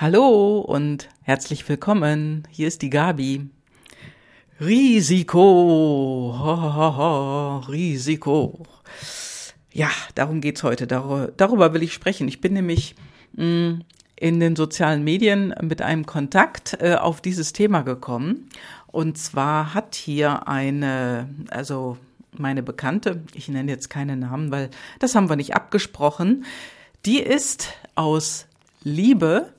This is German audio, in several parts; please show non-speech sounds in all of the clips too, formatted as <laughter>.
Hallo und herzlich willkommen. Hier ist die Gabi. Risiko. Ho, ho, ho, Risiko. Ja, darum geht's heute. Darüber, will ich sprechen. Ich bin nämlich mm, in den sozialen Medien mit einem Kontakt äh, auf dieses Thema gekommen. Und zwar hat hier eine, also meine Bekannte, ich nenne jetzt keine Namen, weil das haben wir nicht abgesprochen, die ist aus Liebe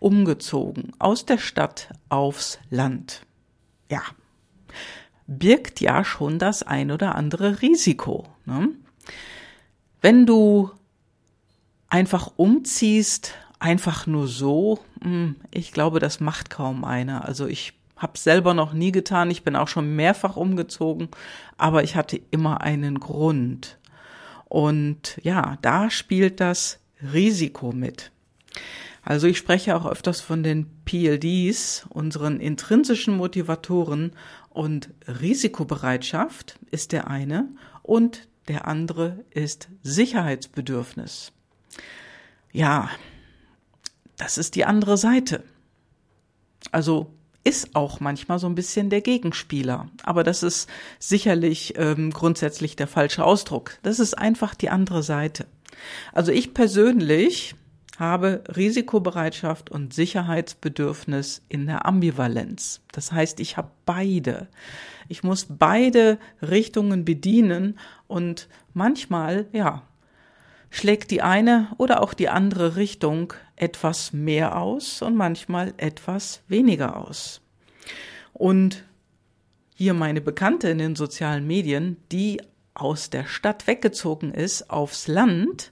umgezogen aus der Stadt aufs Land. Ja, birgt ja schon das ein oder andere Risiko. Ne? Wenn du einfach umziehst, einfach nur so, hm, ich glaube, das macht kaum einer. Also ich habe selber noch nie getan, ich bin auch schon mehrfach umgezogen, aber ich hatte immer einen Grund. Und ja, da spielt das Risiko mit. Also ich spreche auch öfters von den PLDs, unseren intrinsischen Motivatoren und Risikobereitschaft ist der eine und der andere ist Sicherheitsbedürfnis. Ja, das ist die andere Seite. Also ist auch manchmal so ein bisschen der Gegenspieler. Aber das ist sicherlich ähm, grundsätzlich der falsche Ausdruck. Das ist einfach die andere Seite. Also ich persönlich habe Risikobereitschaft und Sicherheitsbedürfnis in der Ambivalenz. Das heißt, ich habe beide. Ich muss beide Richtungen bedienen und manchmal, ja, schlägt die eine oder auch die andere Richtung etwas mehr aus und manchmal etwas weniger aus. Und hier meine Bekannte in den sozialen Medien, die aus der Stadt weggezogen ist aufs Land,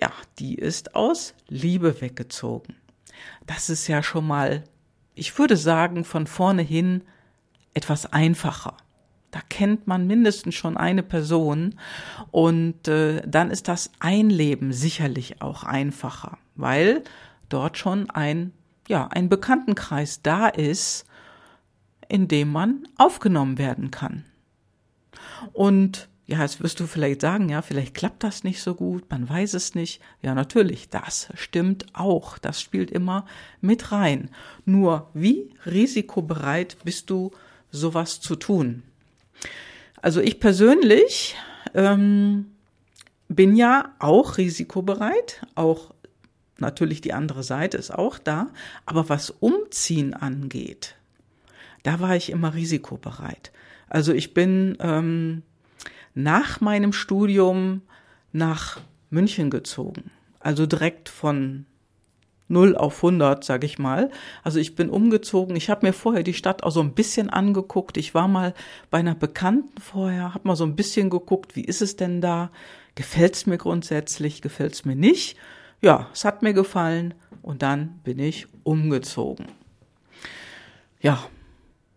ja, die ist aus Liebe weggezogen. Das ist ja schon mal, ich würde sagen, von vorne hin etwas einfacher. Da kennt man mindestens schon eine Person und äh, dann ist das Einleben sicherlich auch einfacher, weil dort schon ein ja ein Bekanntenkreis da ist, in dem man aufgenommen werden kann. Und ja, jetzt wirst du vielleicht sagen, ja, vielleicht klappt das nicht so gut, man weiß es nicht. Ja, natürlich, das stimmt auch. Das spielt immer mit rein. Nur, wie risikobereit bist du, sowas zu tun? Also ich persönlich ähm, bin ja auch risikobereit, auch natürlich die andere Seite ist auch da, aber was Umziehen angeht, da war ich immer risikobereit. Also ich bin ähm, nach meinem Studium nach München gezogen. Also direkt von 0 auf 100, sag ich mal. Also ich bin umgezogen. Ich habe mir vorher die Stadt auch so ein bisschen angeguckt. Ich war mal bei einer Bekannten vorher, habe mal so ein bisschen geguckt, wie ist es denn da? Gefällt es mir grundsätzlich? Gefällt es mir nicht? Ja, es hat mir gefallen und dann bin ich umgezogen. Ja,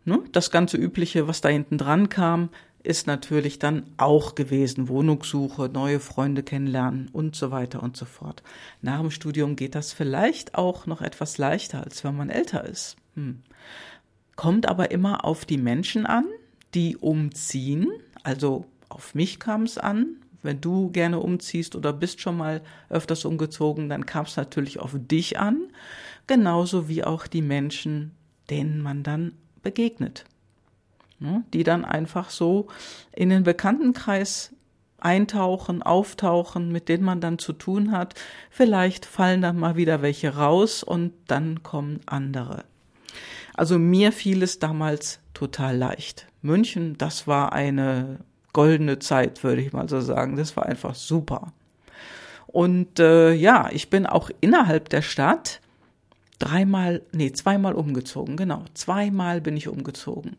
ne, das ganze Übliche, was da hinten dran kam, ist natürlich dann auch gewesen. Wohnungssuche, neue Freunde kennenlernen und so weiter und so fort. Nach dem Studium geht das vielleicht auch noch etwas leichter, als wenn man älter ist. Hm. Kommt aber immer auf die Menschen an, die umziehen. Also auf mich kam es an. Wenn du gerne umziehst oder bist schon mal öfters umgezogen, dann kam es natürlich auf dich an. Genauso wie auch die Menschen, denen man dann begegnet ne, die dann einfach so in den Bekanntenkreis eintauchen, auftauchen, mit denen man dann zu tun hat. Vielleicht fallen dann mal wieder welche raus und dann kommen andere. Also mir fiel es damals total leicht. München, das war eine goldene Zeit, würde ich mal so sagen. Das war einfach super. Und äh, ja, ich bin auch innerhalb der Stadt dreimal, nee, zweimal umgezogen, genau. Zweimal bin ich umgezogen.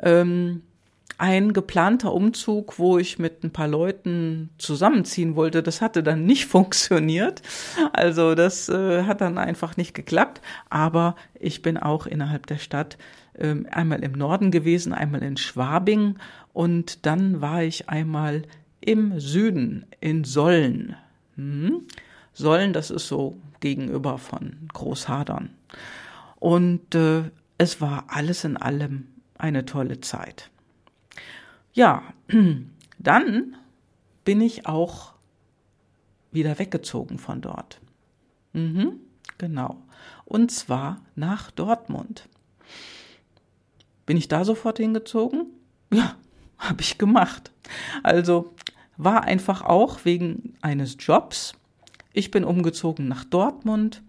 Ähm, ein geplanter Umzug, wo ich mit ein paar Leuten zusammenziehen wollte, das hatte dann nicht <laughs> funktioniert. Also das äh, hat dann einfach nicht geklappt. Aber ich bin auch innerhalb der Stadt äh, einmal im Norden gewesen, einmal in Schwabing und dann war ich einmal im Süden, in Sollen. Hm. Sollen, das ist so gegenüber von Großhadern. Und äh, es war alles in allem eine tolle Zeit. Ja, <clears throat> dann bin ich auch wieder weggezogen von dort. Mhm. Genau. Und zwar nach Dortmund. Bin ich da sofort hingezogen? Ja, <laughs> habe ich gemacht. Also war einfach auch wegen eines Jobs. Ich bin umgezogen nach Dortmund.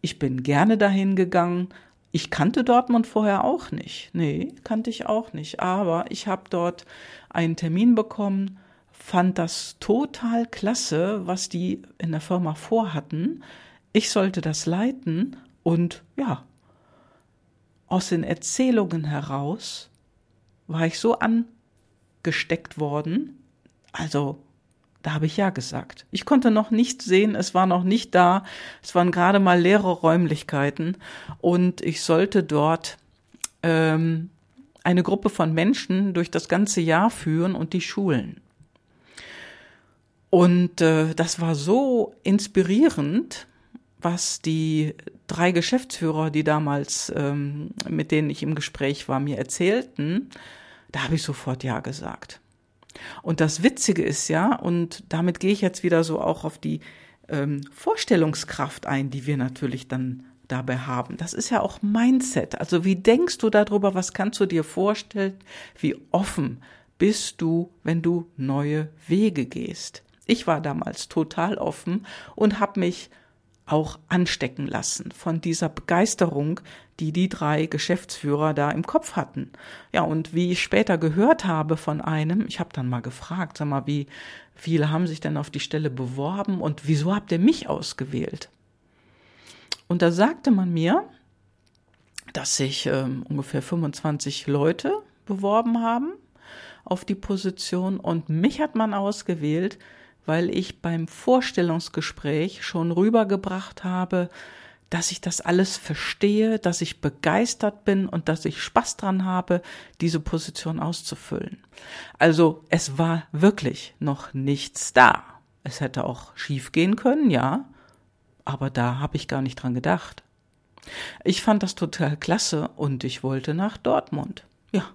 Ich bin gerne dahin gegangen. Ich kannte Dortmund vorher auch nicht. Nee, kannte ich auch nicht. Aber ich habe dort einen Termin bekommen, fand das total klasse, was die in der Firma vorhatten. Ich sollte das leiten und ja, aus den Erzählungen heraus war ich so angesteckt worden. Also, da habe ich ja gesagt. Ich konnte noch nicht sehen, es war noch nicht da. Es waren gerade mal leere Räumlichkeiten und ich sollte dort ähm, eine Gruppe von Menschen durch das ganze Jahr führen und die schulen. Und äh, das war so inspirierend, was die drei Geschäftsführer, die damals, ähm, mit denen ich im Gespräch war, mir erzählten, da habe ich sofort Ja gesagt. Und das Witzige ist ja, und damit gehe ich jetzt wieder so auch auf die ähm, Vorstellungskraft ein, die wir natürlich dann dabei haben. Das ist ja auch Mindset. Also wie denkst du darüber, was kannst du dir vorstellen, wie offen bist du, wenn du neue Wege gehst. Ich war damals total offen und habe mich auch anstecken lassen von dieser Begeisterung, die die drei Geschäftsführer da im Kopf hatten. Ja, und wie ich später gehört habe von einem, ich habe dann mal gefragt, sag mal, wie viele haben sich denn auf die Stelle beworben und wieso habt ihr mich ausgewählt? Und da sagte man mir, dass sich ähm, ungefähr 25 Leute beworben haben auf die Position und mich hat man ausgewählt, weil ich beim Vorstellungsgespräch schon rübergebracht habe, dass ich das alles verstehe, dass ich begeistert bin und dass ich Spaß dran habe, diese Position auszufüllen. Also es war wirklich noch nichts da. Es hätte auch schief gehen können, ja, aber da habe ich gar nicht dran gedacht. Ich fand das total klasse und ich wollte nach Dortmund. Ja.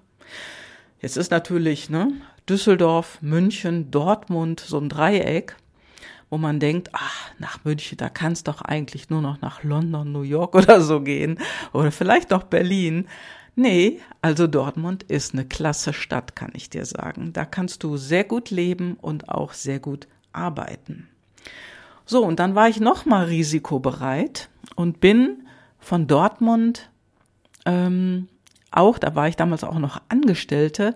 Jetzt ist natürlich, ne, Düsseldorf, München, Dortmund, so ein Dreieck, wo man denkt, ach, nach München, da kann es doch eigentlich nur noch nach London, New York <laughs> oder so gehen oder vielleicht noch Berlin. Nee, also Dortmund ist eine klasse Stadt, kann ich dir sagen. Da kannst du sehr gut leben und auch sehr gut arbeiten. So, und dann war ich nochmal risikobereit und bin von Dortmund ähm, auch, da war ich damals auch noch Angestellte,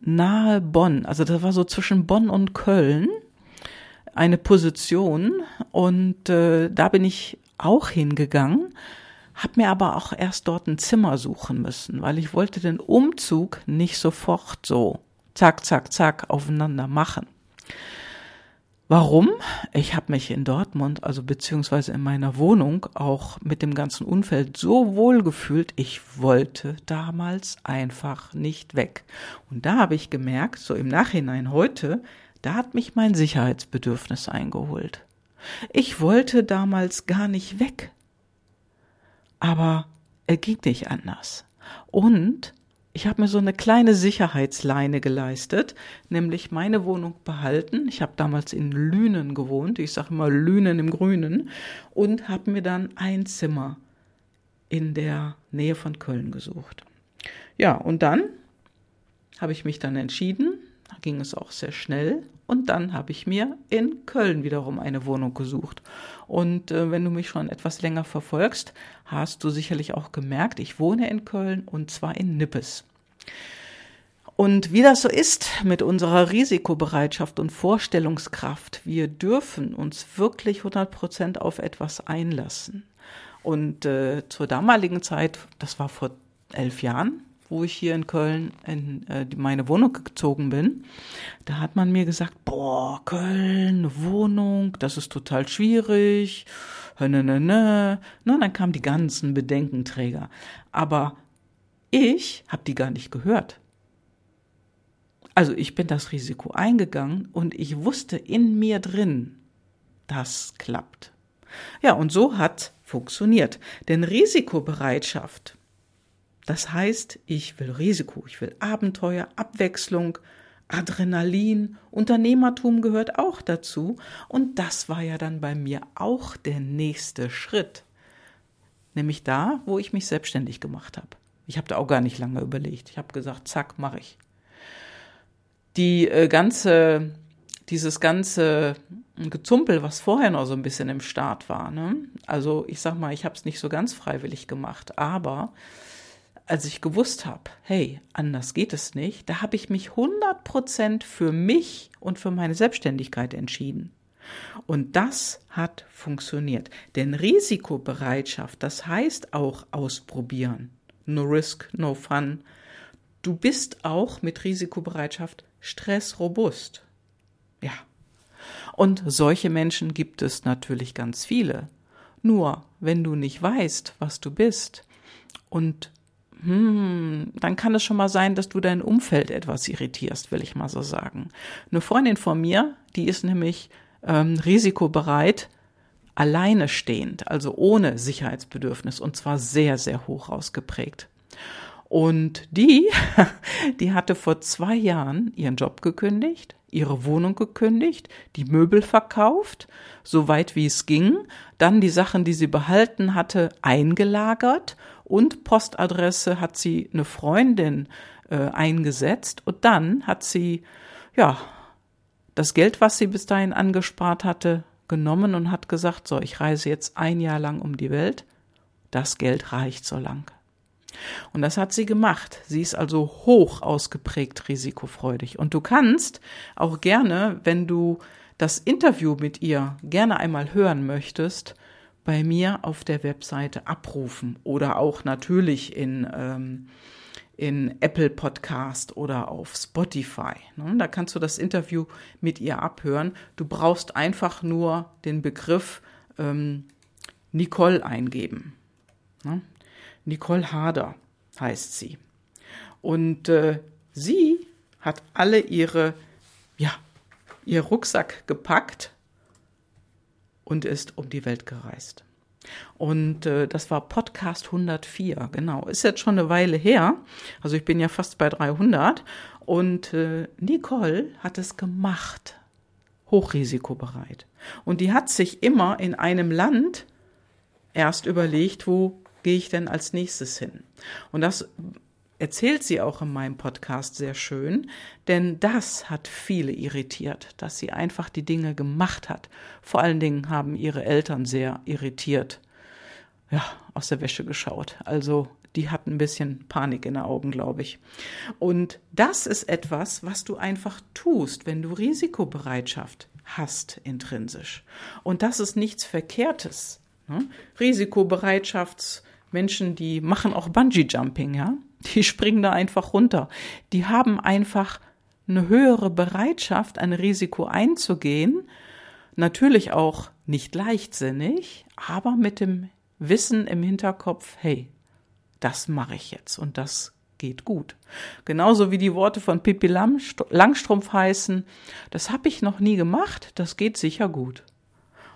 nahe Bonn, also das war so zwischen Bonn und Köln, eine Position und äh, da bin ich auch hingegangen, habe mir aber auch erst dort ein Zimmer suchen müssen, weil ich wollte den Umzug nicht sofort so zack, zack, zack aufeinander machen. Warum? Ich habe mich in Dortmund, also beziehungsweise in meiner Wohnung, auch mit dem ganzen Umfeld so wohl gefühlt, ich wollte damals einfach nicht weg. Und da habe ich gemerkt, so im Nachhinein heute, da hat mich mein Sicherheitsbedürfnis eingeholt. Ich wollte damals gar nicht weg. Aber er ging nicht anders. Und ich habe mir so eine kleine Sicherheitsleine geleistet, nämlich meine Wohnung behalten. Ich habe damals in Lünen gewohnt, ich sage immer Lünen im Grünen, und habe mir dann ein Zimmer in der Nähe von Köln gesucht. Ja, und dann habe ich mich dann entschieden, da ging es auch sehr schnell, und dann habe ich mir in Köln wiederum eine Wohnung gesucht. Und äh, wenn du mich schon etwas länger verfolgst, hast du sicherlich auch gemerkt, ich wohne in Köln und zwar in Nippes. Und wie das so ist mit unserer Risikobereitschaft und Vorstellungskraft, wir dürfen uns wirklich 100 Prozent auf etwas einlassen. Und äh, zur damaligen Zeit, das war vor elf Jahren, wo ich hier in Köln in äh, meine Wohnung gezogen bin, da hat man mir gesagt, boah, Köln, eine Wohnung, das ist total schwierig. Ne, ne, ne. Na, dann kamen die ganzen Bedenkenträger. Aber ich habe die gar nicht gehört. Also ich bin das Risiko eingegangen und ich wusste in mir drin, das klappt. Ja, und so hat funktioniert. Denn Risikobereitschaft das heißt, ich will Risiko, ich will Abenteuer, Abwechslung, Adrenalin, Unternehmertum gehört auch dazu. Und das war ja dann bei mir auch der nächste Schritt. nämlich da, wo ich mich selbstständig gemacht habe. Ich habe da auch gar nicht lange überlegt. Ich habe gesagt, zack, mache ich. Die äh, ganze, dieses ganze Gezumpel, was vorher noch so ein bisschen im Start war. Ne? Also ich sag mal, ich habe es nicht so ganz freiwillig gemacht, aber als ich gewusst habe, hey, anders geht es nicht, da habe ich mich 100% für mich und für meine Selbstständigkeit entschieden. Und das hat funktioniert. Denn Risikobereitschaft, das heißt auch ausprobieren. No risk, no fun. Du bist auch mit Risikobereitschaft stressrobust. Ja. Und solche Menschen gibt es natürlich ganz viele. Nur, wenn du nicht weißt, was du bist und hm, dann kann es schon mal sein, dass du dein Umfeld etwas irritierst, will ich mal so sagen. Eine Freundin von mir, die ist nämlich ähm, risikobereit, alleine stehend, also ohne Sicherheitsbedürfnis und zwar sehr, sehr hoch ausgeprägt. Und die, <laughs> die hatte vor zwei Jahren ihren Job gekündigt, ihre Wohnung gekündigt, die Möbel verkauft, so weit wie es ging, dann die Sachen, die sie behalten hatte, eingelagert und Postadresse hat sie eine Freundin äh, eingesetzt und dann hat sie, ja, das Geld, was sie bis dahin angespart hatte, genommen und hat gesagt, so, ich reise jetzt ein Jahr lang um die Welt. Das Geld reicht so lang. Und das hat sie gemacht. Sie ist also hoch ausgeprägt risikofreudig. Und du kannst auch gerne, wenn du das Interview mit ihr gerne einmal hören möchtest, bei mir auf der Webseite abrufen oder auch natürlich in, ähm, in Apple Podcast oder auf Spotify. Ne? Da kannst du das Interview mit ihr abhören. Du brauchst einfach nur den Begriff ähm, Nicole eingeben. Ne? Nicole Harder heißt sie. Und äh, sie hat alle ihre, ja, ihr Rucksack gepackt und ist um die Welt gereist. Und äh, das war Podcast 104, genau. Ist jetzt schon eine Weile her. Also ich bin ja fast bei 300. Und äh, Nicole hat es gemacht. Hochrisikobereit. Und die hat sich immer in einem Land erst überlegt, wo gehe ich denn als nächstes hin? Und das erzählt sie auch in meinem Podcast sehr schön, denn das hat viele irritiert, dass sie einfach die Dinge gemacht hat. Vor allen Dingen haben ihre Eltern sehr irritiert, ja, aus der Wäsche geschaut. Also die hatten ein bisschen Panik in den Augen, glaube ich. Und das ist etwas, was du einfach tust, wenn du Risikobereitschaft hast intrinsisch. Und das ist nichts Verkehrtes. Ne? Risikobereitschaftsmenschen, die machen auch Bungee-Jumping, ja. Die springen da einfach runter. Die haben einfach eine höhere Bereitschaft, ein Risiko einzugehen. Natürlich auch nicht leichtsinnig, aber mit dem Wissen im Hinterkopf, hey, das mache ich jetzt und das geht gut. Genauso wie die Worte von Pippi Langstrumpf heißen, das habe ich noch nie gemacht, das geht sicher gut.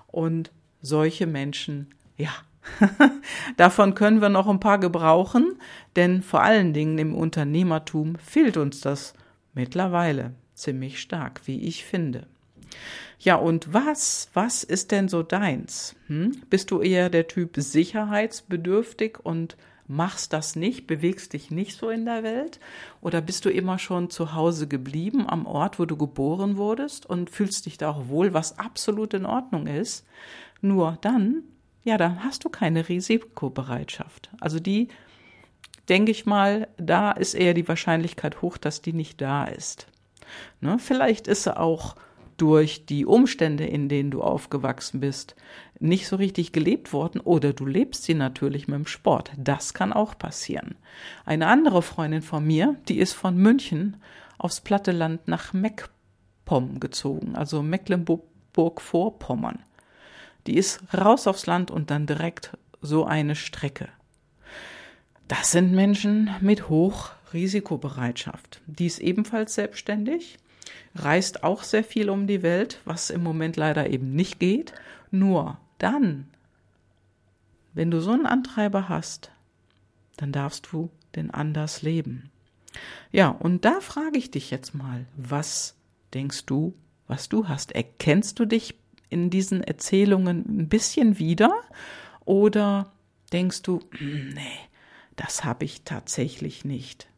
Und solche Menschen, ja, <laughs> Davon können wir noch ein paar gebrauchen, denn vor allen Dingen im Unternehmertum fehlt uns das mittlerweile ziemlich stark, wie ich finde. Ja, und was, was ist denn so deins? Hm? Bist du eher der Typ sicherheitsbedürftig und machst das nicht, bewegst dich nicht so in der Welt? Oder bist du immer schon zu Hause geblieben, am Ort, wo du geboren wurdest und fühlst dich da auch wohl, was absolut in Ordnung ist? Nur dann ja, dann hast du keine Risikobereitschaft. Also die, denke ich mal, da ist eher die Wahrscheinlichkeit hoch, dass die nicht da ist. Ne? Vielleicht ist sie auch durch die Umstände, in denen du aufgewachsen bist, nicht so richtig gelebt worden oder du lebst sie natürlich mit dem Sport. Das kann auch passieren. Eine andere Freundin von mir, die ist von München aufs platte Land nach Meckpomm gezogen, also Mecklenburg-Vorpommern. Die ist raus aufs Land und dann direkt so eine Strecke. Das sind Menschen mit hoch Risikobereitschaft. Die ist ebenfalls selbstständig, reist auch sehr viel um die Welt, was im Moment leider eben nicht geht. Nur dann, wenn du so einen Antreiber hast, dann darfst du den anders leben. Ja, und da frage ich dich jetzt mal, was denkst du, was du hast? Erkennst du dich in diesen Erzählungen ein bisschen wieder? Oder denkst du, hm, nee, das habe ich tatsächlich nicht.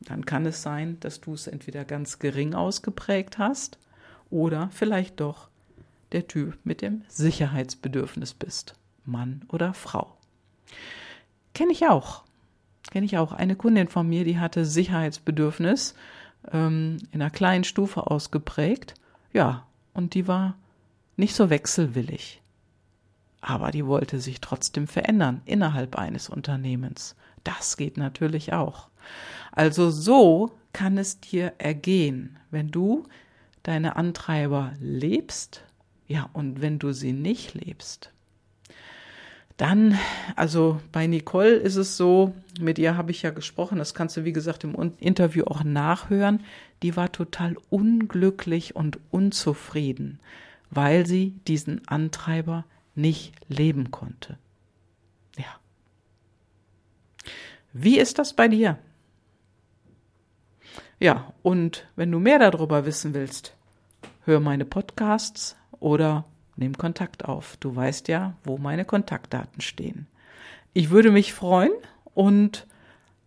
Dann kann es sein, dass du es entweder ganz gering ausgeprägt hast oder vielleicht doch der Typ mit dem Sicherheitsbedürfnis bist, Mann oder Frau. Kenne ich auch. Kenne ich auch. Eine Kundin von mir, die hatte Sicherheitsbedürfnis ähm, in einer kleinen Stufe ausgeprägt. Ja, und die war nicht so wechselwillig. Aber die wollte sich trotzdem verändern innerhalb eines Unternehmens. Das geht natürlich auch. Also so kann es dir ergehen, wenn du deine Antreiber lebst, ja, und wenn du sie nicht lebst. Dann, also bei Nicole ist es so, mit ihr habe ich ja gesprochen, das kannst du wie gesagt im Interview auch nachhören, die war total unglücklich und unzufrieden, weil sie diesen Antreiber nicht leben konnte. Ja. Wie ist das bei dir? Ja, und wenn du mehr darüber wissen willst, hör meine Podcasts oder nimm Kontakt auf. Du weißt ja, wo meine Kontaktdaten stehen. Ich würde mich freuen und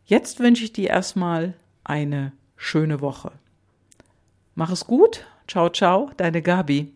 jetzt wünsche ich dir erstmal eine schöne Woche. Mach es gut. Ciao, ciao, deine Gabi.